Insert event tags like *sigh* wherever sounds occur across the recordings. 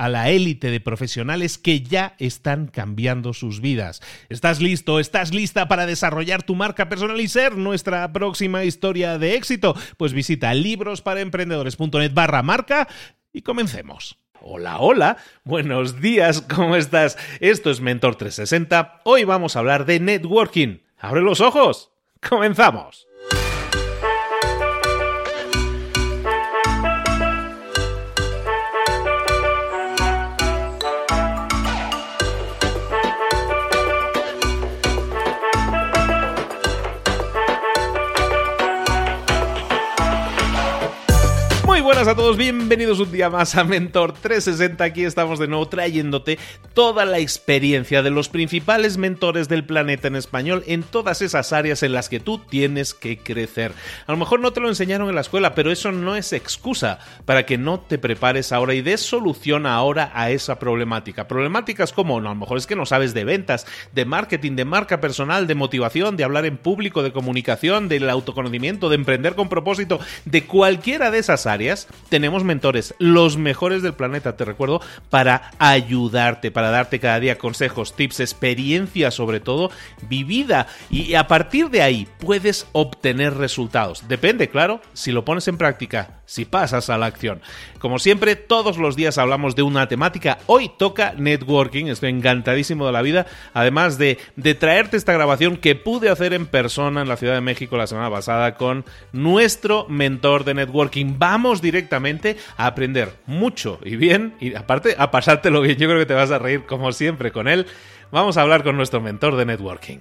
a la élite de profesionales que ya están cambiando sus vidas. ¿Estás listo? ¿Estás lista para desarrollar tu marca personal y ser nuestra próxima historia de éxito? Pues visita librosparaemprendedores.net barra marca y comencemos. Hola, hola, buenos días, ¿cómo estás? Esto es Mentor 360. Hoy vamos a hablar de networking. ¡Abre los ojos! ¡Comenzamos! Buenas a todos, bienvenidos un día más a Mentor 360. Aquí estamos de nuevo trayéndote toda la experiencia de los principales mentores del planeta en español en todas esas áreas en las que tú tienes que crecer. A lo mejor no te lo enseñaron en la escuela, pero eso no es excusa para que no te prepares ahora y des solución ahora a esa problemática. Problemáticas como, no, a lo mejor es que no sabes de ventas, de marketing, de marca personal, de motivación, de hablar en público, de comunicación, del autoconocimiento, de emprender con propósito, de cualquiera de esas áreas tenemos mentores, los mejores del planeta, te recuerdo, para ayudarte, para darte cada día consejos, tips, experiencia sobre todo, vivida. Y a partir de ahí puedes obtener resultados. Depende, claro, si lo pones en práctica, si pasas a la acción. Como siempre, todos los días hablamos de una temática. Hoy toca networking, estoy encantadísimo de la vida. Además de, de traerte esta grabación que pude hacer en persona en la Ciudad de México la semana pasada con nuestro mentor de networking. Vamos directamente a aprender mucho y bien y aparte a pasártelo bien. Yo creo que te vas a reír como siempre con él. Vamos a hablar con nuestro mentor de networking.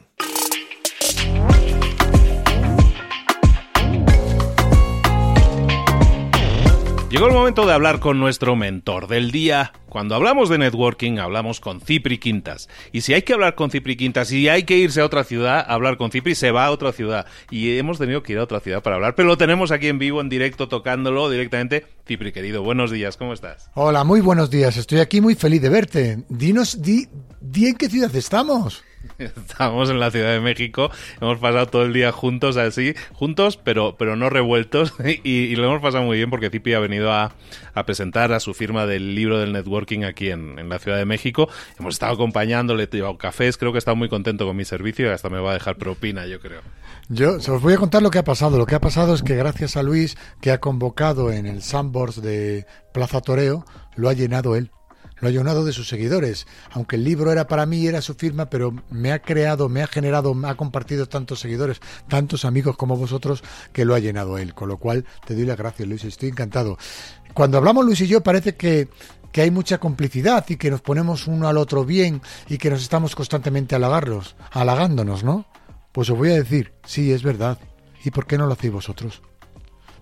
Llegó el momento de hablar con nuestro mentor del día. Cuando hablamos de networking, hablamos con Cipri Quintas. Y si hay que hablar con Cipri Quintas y hay que irse a otra ciudad, hablar con Cipri, se va a otra ciudad. Y hemos tenido que ir a otra ciudad para hablar, pero lo tenemos aquí en vivo, en directo, tocándolo directamente. Cipri, querido, buenos días, ¿cómo estás? Hola, muy buenos días. Estoy aquí muy feliz de verte. Dinos, di, di en qué ciudad estamos. *laughs* Estamos en la Ciudad de México, hemos pasado todo el día juntos así, juntos pero, pero no revueltos *laughs* y, lo hemos pasado muy bien porque Zipi ha venido a, presentar a su firma del libro del networking aquí en, la Ciudad de México. Hemos estado acompañándole, he llevado cafés, creo que está muy contento con mi servicio y hasta me va a dejar propina, yo creo. Yo os voy a contar lo que ha pasado. Lo que ha pasado es que gracias a Luis, que ha convocado en el Sandbox de Plaza Toreo, lo ha llenado él lo ha llenado de sus seguidores. Aunque el libro era para mí, era su firma, pero me ha creado, me ha generado, me ha compartido tantos seguidores, tantos amigos como vosotros, que lo ha llenado él. Con lo cual, te doy las gracias, Luis, estoy encantado. Cuando hablamos Luis y yo, parece que, que hay mucha complicidad y que nos ponemos uno al otro bien y que nos estamos constantemente halagarlos, halagándonos, ¿no? Pues os voy a decir, sí, es verdad. ¿Y por qué no lo hacéis vosotros?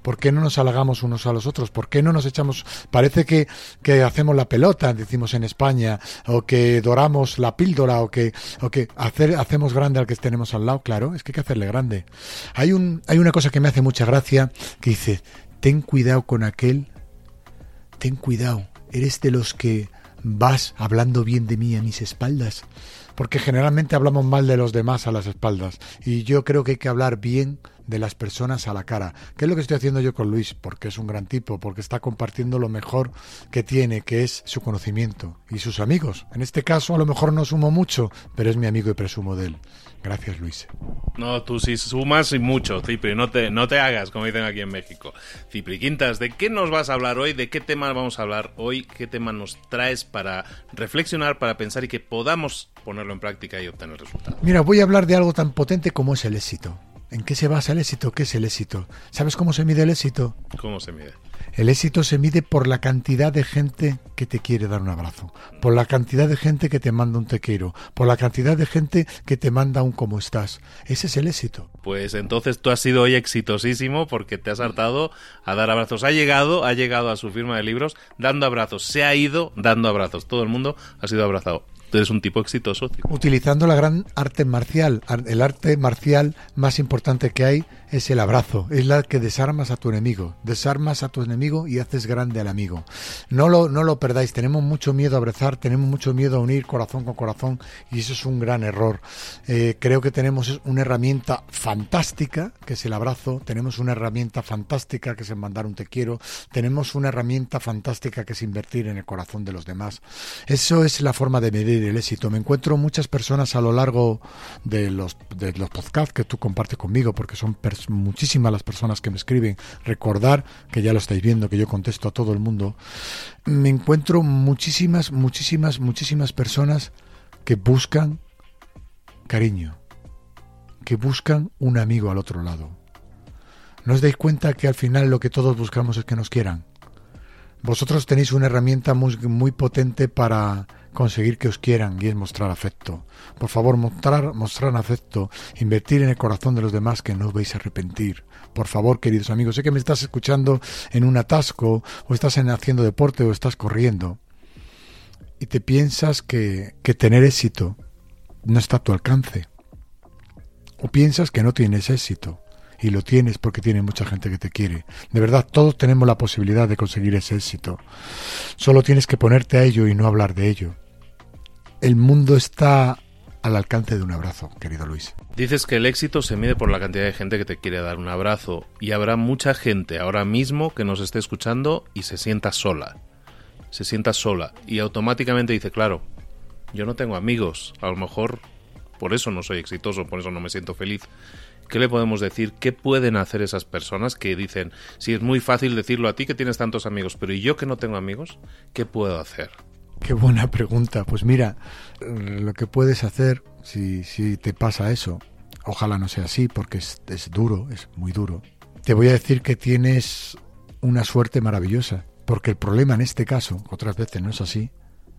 ¿Por qué no nos halagamos unos a los otros? ¿Por qué no nos echamos... Parece que, que hacemos la pelota, decimos en España, o que doramos la píldora, o que, o que hacer, hacemos grande al que tenemos al lado. Claro, es que hay que hacerle grande. Hay, un, hay una cosa que me hace mucha gracia, que dice, ten cuidado con aquel, ten cuidado, eres de los que vas hablando bien de mí a mis espaldas porque generalmente hablamos mal de los demás a las espaldas y yo creo que hay que hablar bien de las personas a la cara. ¿Qué es lo que estoy haciendo yo con Luis? Porque es un gran tipo, porque está compartiendo lo mejor que tiene, que es su conocimiento y sus amigos. En este caso a lo mejor no sumo mucho, pero es mi amigo y presumo de él. Gracias, Luis. No, tú sí sumas y mucho, Cipri. No te, no te hagas, como dicen aquí en México. Cipri Quintas, ¿de qué nos vas a hablar hoy? ¿De qué tema vamos a hablar hoy? ¿Qué tema nos traes para reflexionar, para pensar y que podamos ponerlo en práctica y obtener resultados? Mira, voy a hablar de algo tan potente como es el éxito. ¿En qué se basa el éxito? ¿Qué es el éxito? ¿Sabes cómo se mide el éxito? ¿Cómo se mide? El éxito se mide por la cantidad de gente que te quiere dar un abrazo, por la cantidad de gente que te manda un te quiero, por la cantidad de gente que te manda un cómo estás. Ese es el éxito. Pues entonces tú has sido hoy exitosísimo porque te has hartado a dar abrazos. Ha llegado, ha llegado a su firma de libros dando abrazos. Se ha ido dando abrazos. Todo el mundo ha sido abrazado. Eres un tipo exitoso. Utilizando la gran arte marcial. El arte marcial más importante que hay es el abrazo. Es la que desarmas a tu enemigo. Desarmas a tu enemigo y haces grande al amigo. No lo, no lo perdáis. Tenemos mucho miedo a abrazar, tenemos mucho miedo a unir corazón con corazón y eso es un gran error. Eh, creo que tenemos una herramienta fantástica que es el abrazo. Tenemos una herramienta fantástica que es el mandar un te quiero. Tenemos una herramienta fantástica que es invertir en el corazón de los demás. Eso es la forma de medir el éxito. Me encuentro muchas personas a lo largo de los, de los podcasts que tú compartes conmigo, porque son muchísimas las personas que me escriben. Recordar que ya lo estáis viendo, que yo contesto a todo el mundo. Me encuentro muchísimas, muchísimas, muchísimas personas que buscan cariño, que buscan un amigo al otro lado. ¿No os dais cuenta que al final lo que todos buscamos es que nos quieran? Vosotros tenéis una herramienta muy, muy potente para conseguir que os quieran y es mostrar afecto. Por favor, mostrar, mostrar afecto, invertir en el corazón de los demás que no os vais a arrepentir. Por favor, queridos amigos, sé que me estás escuchando en un atasco, o estás en, haciendo deporte, o estás corriendo, y te piensas que, que tener éxito no está a tu alcance. O piensas que no tienes éxito y lo tienes porque tiene mucha gente que te quiere. De verdad, todos tenemos la posibilidad de conseguir ese éxito. Solo tienes que ponerte a ello y no hablar de ello el mundo está al alcance de un abrazo, querido Luis. Dices que el éxito se mide por la cantidad de gente que te quiere dar un abrazo y habrá mucha gente ahora mismo que nos esté escuchando y se sienta sola. Se sienta sola y automáticamente dice, claro, yo no tengo amigos, a lo mejor por eso no soy exitoso, por eso no me siento feliz. ¿Qué le podemos decir? ¿Qué pueden hacer esas personas que dicen, si es muy fácil decirlo a ti que tienes tantos amigos, pero ¿y yo que no tengo amigos? ¿Qué puedo hacer? Qué buena pregunta. Pues mira, lo que puedes hacer si, si te pasa eso, ojalá no sea así porque es, es duro, es muy duro. Te voy a decir que tienes una suerte maravillosa, porque el problema en este caso, otras veces no es así,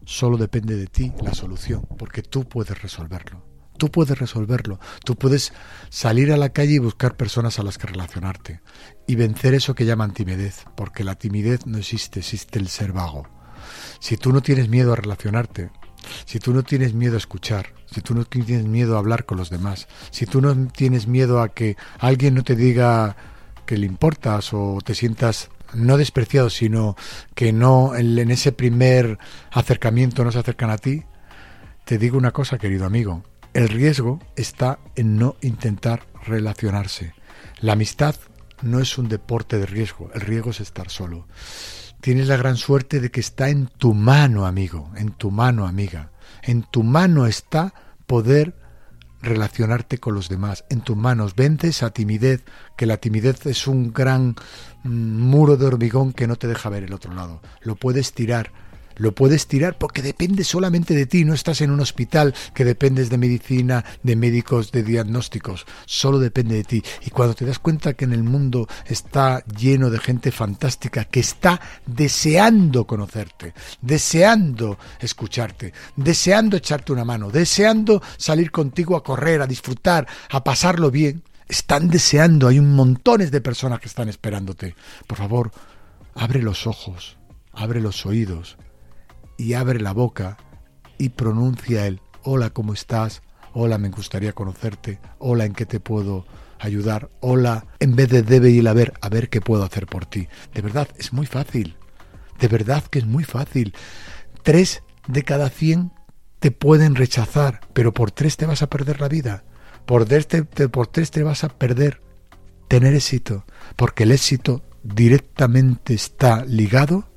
solo depende de ti la solución, porque tú puedes resolverlo. Tú puedes resolverlo. Tú puedes salir a la calle y buscar personas a las que relacionarte y vencer eso que llaman timidez, porque la timidez no existe, existe el ser vago. Si tú no tienes miedo a relacionarte, si tú no tienes miedo a escuchar, si tú no tienes miedo a hablar con los demás, si tú no tienes miedo a que alguien no te diga que le importas o te sientas no despreciado, sino que no en ese primer acercamiento no se acercan a ti, te digo una cosa, querido amigo, el riesgo está en no intentar relacionarse. La amistad no es un deporte de riesgo, el riesgo es estar solo tienes la gran suerte de que está en tu mano, amigo, en tu mano, amiga. En tu mano está poder relacionarte con los demás. En tus manos vences a timidez, que la timidez es un gran mm, muro de hormigón que no te deja ver el otro lado. Lo puedes tirar lo puedes tirar porque depende solamente de ti, no estás en un hospital que dependes de medicina, de médicos, de diagnósticos, solo depende de ti. Y cuando te das cuenta que en el mundo está lleno de gente fantástica que está deseando conocerte, deseando escucharte, deseando echarte una mano, deseando salir contigo a correr, a disfrutar, a pasarlo bien, están deseando, hay un montones de personas que están esperándote. Por favor, abre los ojos, abre los oídos y abre la boca y pronuncia el hola, ¿cómo estás? Hola, me gustaría conocerte. Hola, ¿en qué te puedo ayudar? Hola, en vez de debe ir a ver, a ver qué puedo hacer por ti. De verdad, es muy fácil. De verdad que es muy fácil. Tres de cada cien te pueden rechazar, pero por tres te vas a perder la vida. Por tres te, por tres te vas a perder tener éxito, porque el éxito directamente está ligado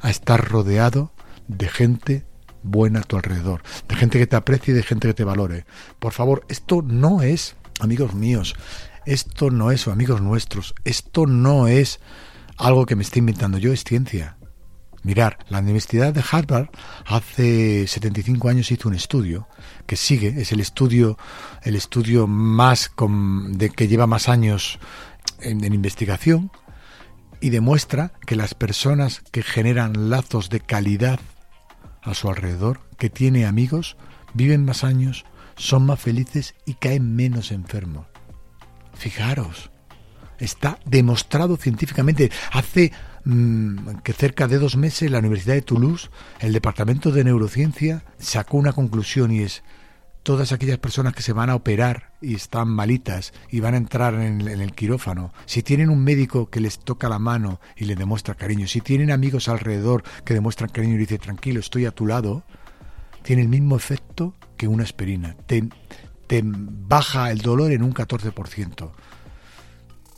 a estar rodeado de gente buena a tu alrededor, de gente que te aprecie y de gente que te valore. Por favor, esto no es, amigos míos, esto no es, amigos nuestros, esto no es algo que me esté inventando yo, es ciencia. Mirar, la Universidad de Harvard hace 75 años hizo un estudio que sigue, es el estudio, el estudio más de que lleva más años en, en investigación y demuestra que las personas que generan lazos de calidad a su alrededor, que tiene amigos, viven más años, son más felices y caen menos enfermos. Fijaros, está demostrado científicamente. Hace mm, que cerca de dos meses la Universidad de Toulouse, el Departamento de Neurociencia, sacó una conclusión y es todas aquellas personas que se van a operar y están malitas y van a entrar en el, quirófano, si tienen un médico que les toca la mano y les demuestra cariño, si tienen amigos alrededor que demuestran cariño y dicen tranquilo, estoy a tu lado, tiene el mismo efecto que una aspirina. Te, te baja el dolor en un 14%.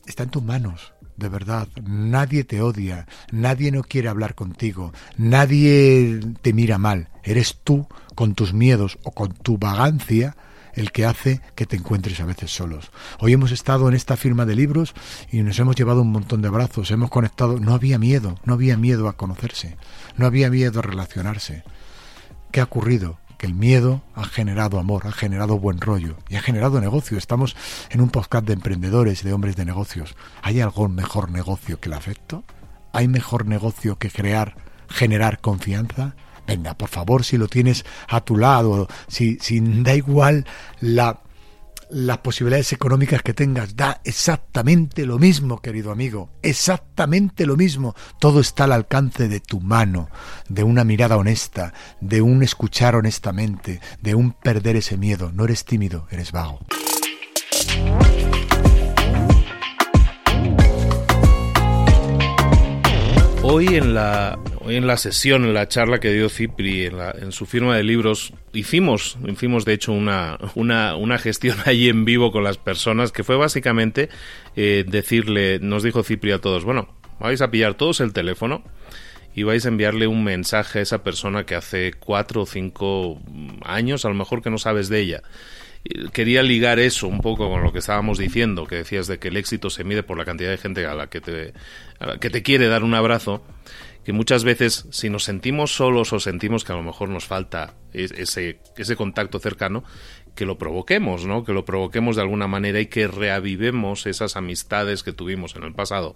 Está en tus manos de verdad, nadie te odia, nadie no quiere hablar contigo, nadie te mira mal, eres tú con tus miedos o con tu vagancia el que hace que te encuentres a veces solos. Hoy hemos estado en esta firma de libros y nos hemos llevado un montón de brazos, hemos conectado, no había miedo, no había miedo a conocerse, no había miedo a relacionarse. ¿Qué ha ocurrido? Que el miedo ha generado amor, ha generado buen rollo y ha generado negocio. Estamos en un podcast de emprendedores, de hombres de negocios. ¿Hay algún mejor negocio que el afecto? ¿Hay mejor negocio que crear, generar confianza? Venga, por favor, si lo tienes a tu lado, si, si da igual la las posibilidades económicas que tengas. Da exactamente lo mismo, querido amigo, exactamente lo mismo. Todo está al alcance de tu mano, de una mirada honesta, de un escuchar honestamente, de un perder ese miedo. No eres tímido, eres vago. Hoy en la, hoy en la sesión, en la charla que dio Cipri en, en su firma de libros, hicimos, hicimos de hecho una, una, una, gestión *laughs* ahí en vivo con las personas que fue básicamente eh, decirle, nos dijo Cipri a todos, bueno, vais a pillar todos el teléfono y vais a enviarle un mensaje a esa persona que hace cuatro o cinco años a lo mejor que no sabes de ella quería ligar eso un poco con lo que estábamos diciendo, que decías de que el éxito se mide por la cantidad de gente a la que te, que te quiere dar un abrazo, que muchas veces si nos sentimos solos o sentimos que a lo mejor nos falta ese, ese contacto cercano, que lo provoquemos, ¿no? Que lo provoquemos de alguna manera y que reavivemos esas amistades que tuvimos en el pasado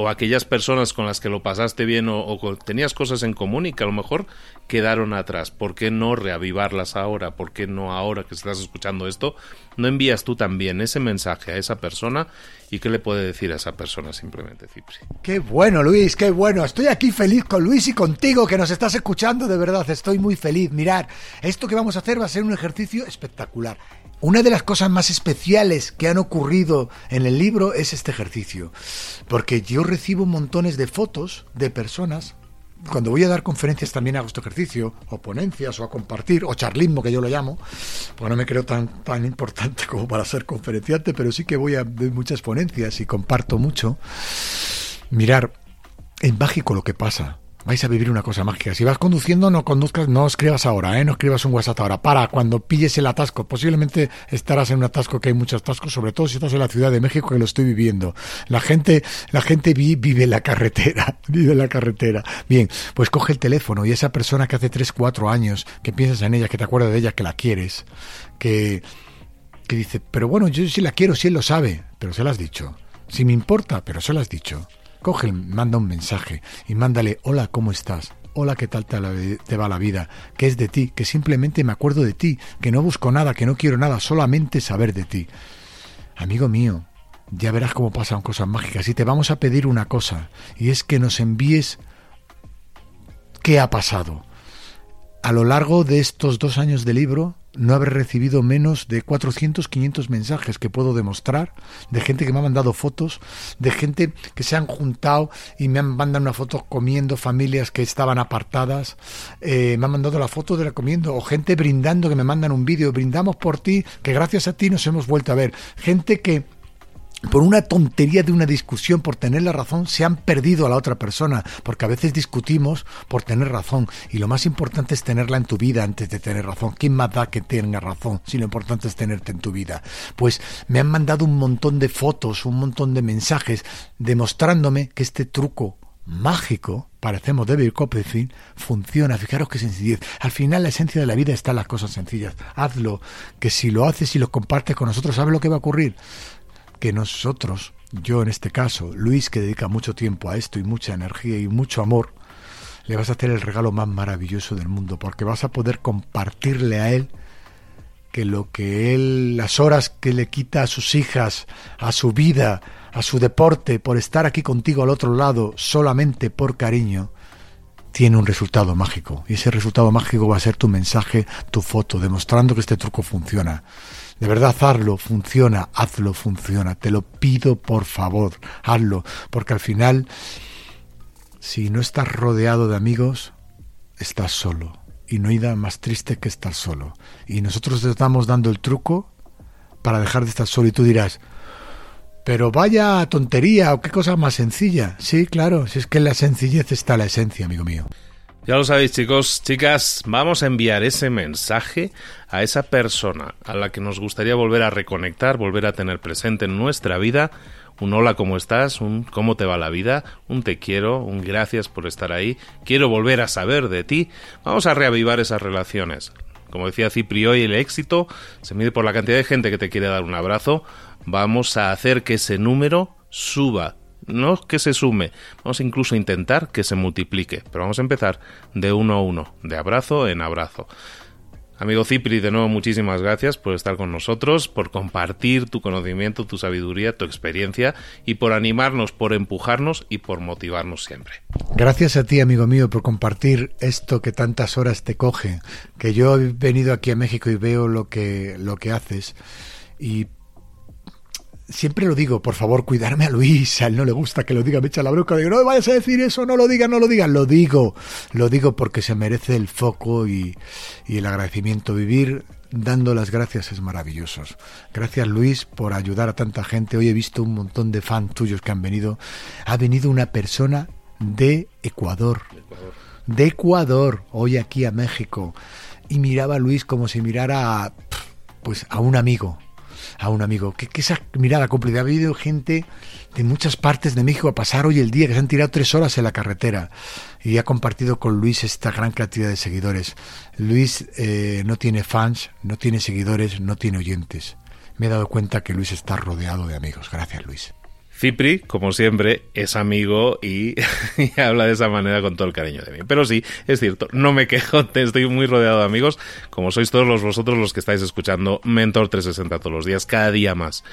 o aquellas personas con las que lo pasaste bien o, tenías cosas en común y que a lo mejor quedaron atrás. ¿Por qué no reavivarlas ahora? ¿Por qué no ahora que estás escuchando esto? ¿No envías tú también ese mensaje a esa persona? ¿Y qué le puede decir a esa persona simplemente, Cipri? Qué bueno, Luis, qué bueno. Estoy aquí feliz con Luis y contigo que nos estás escuchando. De verdad, estoy muy feliz. Mirar, esto que vamos a hacer va a ser un ejercicio espectacular. Una de las cosas más especiales que han ocurrido en el libro es este ejercicio, porque yo recibo montones de fotos de personas. Cuando voy a dar conferencias también hago este ejercicio, o ponencias, o a compartir, o charlismo que yo lo llamo, porque no me creo tan, tan importante como para ser conferenciante, pero sí que voy a ver muchas ponencias y comparto mucho. Mirar, es mágico lo que pasa vais a vivir una cosa mágica. Si vas conduciendo, no conduzcas, no escribas ahora, ¿eh? no escribas un WhatsApp ahora. Para cuando pilles el atasco. Posiblemente estarás en un atasco que hay muchos atascos, sobre todo si estás en la Ciudad de México, que lo estoy viviendo. La gente, la gente vive la carretera, *laughs* vive la carretera. Bien, pues coge el teléfono y esa persona que hace 3, 4 años, que piensas en ella, que te acuerdas de ella, que la quieres, que, que dice, pero bueno, yo sí la quiero, si él lo sabe, pero se lo has dicho. Si me importa, pero se lo has dicho. Coge, manda un mensaje y mándale, hola, ¿cómo estás? Hola, ¿qué tal te, va la vida? ¿Qué es de ti? Que simplemente me acuerdo de ti, que no busco nada, que no quiero nada, solamente saber de ti. amigo mío, ya verás cómo pasan cosas mágicas. Y te vamos a pedir una cosa, y es que nos envíes qué ha pasado. A lo largo de estos dos años de libro, no habré recibido menos de 400, 500 mensajes que puedo demostrar de gente que me ha mandado fotos, de gente que se han juntado y me han mandado una foto comiendo, familias que estaban apartadas, eh, me han mandado la foto de la comiendo, o gente brindando que me mandan un vídeo, brindamos por ti, que gracias a ti nos hemos vuelto a ver. Gente que por una tontería de una discusión, por tener la razón, se han perdido a la otra persona, porque a veces discutimos por tener razón, y lo más importante es tenerla en tu vida antes de tener razón. ¿Quién más da que tenga razón si lo importante es tenerte en tu vida? Pues me han mandado un montón de fotos, un montón de mensajes, demostrándome que este truco mágico, parecemos David Copperfield, funciona. Fijaros qué sencillez. Al final la esencia de la vida está en las cosas sencillas. Hazlo, que si lo haces y lo compartes con nosotros, ¿sabes lo que va a ocurrir? Que nosotros, yo en este caso, Luis que dedica mucho tiempo a esto y mucha energía y mucho amor, le vas a hacer el regalo más maravilloso del mundo, porque vas a poder compartirle a él que lo que él, las horas que le quita a sus hijas, a su vida, a su deporte, por estar aquí contigo al otro lado, solamente por cariño, tiene un resultado mágico. Y ese resultado mágico va a ser tu mensaje, tu foto, demostrando que este truco funciona. De verdad, hazlo, funciona, hazlo, funciona. Te lo pido, por favor, hazlo. Porque al final, si no estás rodeado de amigos, estás solo. Y no hay nada más triste que estar solo. Y nosotros te estamos dando el truco para dejar de estar solo. Y tú dirás, pero vaya tontería o qué cosa más sencilla. Sí, claro, si es que en la sencillez está la esencia, amigo mío. Ya lo sabéis chicos, chicas, vamos a enviar ese mensaje a esa persona a la que nos gustaría volver a reconectar, volver a tener presente en nuestra vida. Un hola, ¿cómo estás? Un ¿cómo te va la vida? Un te quiero, un gracias por estar ahí. Quiero volver a saber de ti. Vamos a reavivar esas relaciones. Como decía Cipri hoy, el éxito se mide por la cantidad de gente que te quiere dar un abrazo. Vamos a hacer que ese número suba no que se sume, vamos incluso a intentar que se multiplique, pero vamos a empezar de uno a uno, de abrazo en abrazo. Amigo Cipri, de nuevo muchísimas gracias por estar con nosotros, por compartir tu conocimiento, tu sabiduría, tu experiencia y por animarnos, por empujarnos y por motivarnos siempre. Gracias a ti, amigo mío, por compartir esto que tantas horas te coge, que yo he venido aquí a México y veo lo que, lo que haces y siempre lo digo, por favor, cuidarme a Luis, a él no le gusta que lo diga, me echa la bronca, digo, no vayas a decir eso, no lo digas, no lo digas, lo digo, lo digo porque se merece el foco y, el agradecimiento. Vivir dando las gracias es maravilloso. Gracias Luis por ayudar a tanta gente. Hoy he visto un montón de fans tuyos que han venido. Ha venido una persona de Ecuador, de Ecuador, hoy aquí a México. Y miraba a Luis como si mirara pues a un amigo a un amigo. Que, esa mirada cumplida. Ha habido gente de muchas partes de México a pasar hoy el día, que se han tirado tres horas en la carretera y ha compartido con Luis esta gran cantidad de seguidores. Luis eh, no tiene fans, no tiene seguidores, no tiene oyentes. Me he dado cuenta que Luis está rodeado de amigos. Gracias, Luis. Cipri, como siempre, es amigo *laughs* y, habla de esa manera con todo el cariño de mí. Pero sí, es cierto, no me quejo, *laughs* estoy muy rodeado de amigos, como sois todos los vosotros los que estáis escuchando Mentor 360 todos los días, cada día más.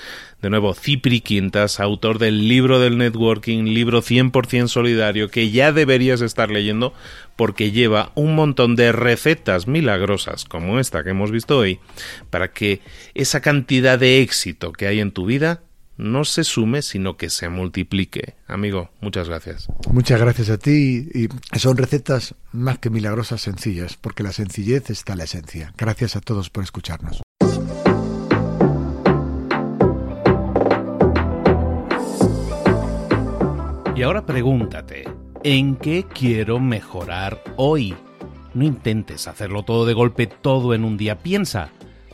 De nuevo, Cipri Quintas, autor del libro del networking, libro 100% solidario, que ya deberías estar leyendo porque lleva un montón de recetas milagrosas como esta que hemos visto hoy, para que esa cantidad de éxito que hay en tu vida no se sume, sino que se multiplique. Amigo, muchas gracias. Muchas gracias a ti y son recetas más que milagrosas sencillas, porque la sencillez está en la esencia. Gracias a todos por escucharnos. Y ahora pregúntate, ¿en qué quiero mejorar hoy? No intentes hacerlo todo de golpe, todo en un día. Piensa,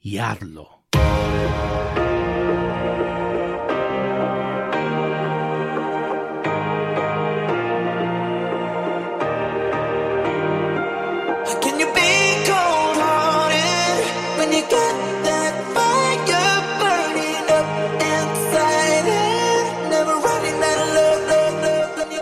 y hazlo.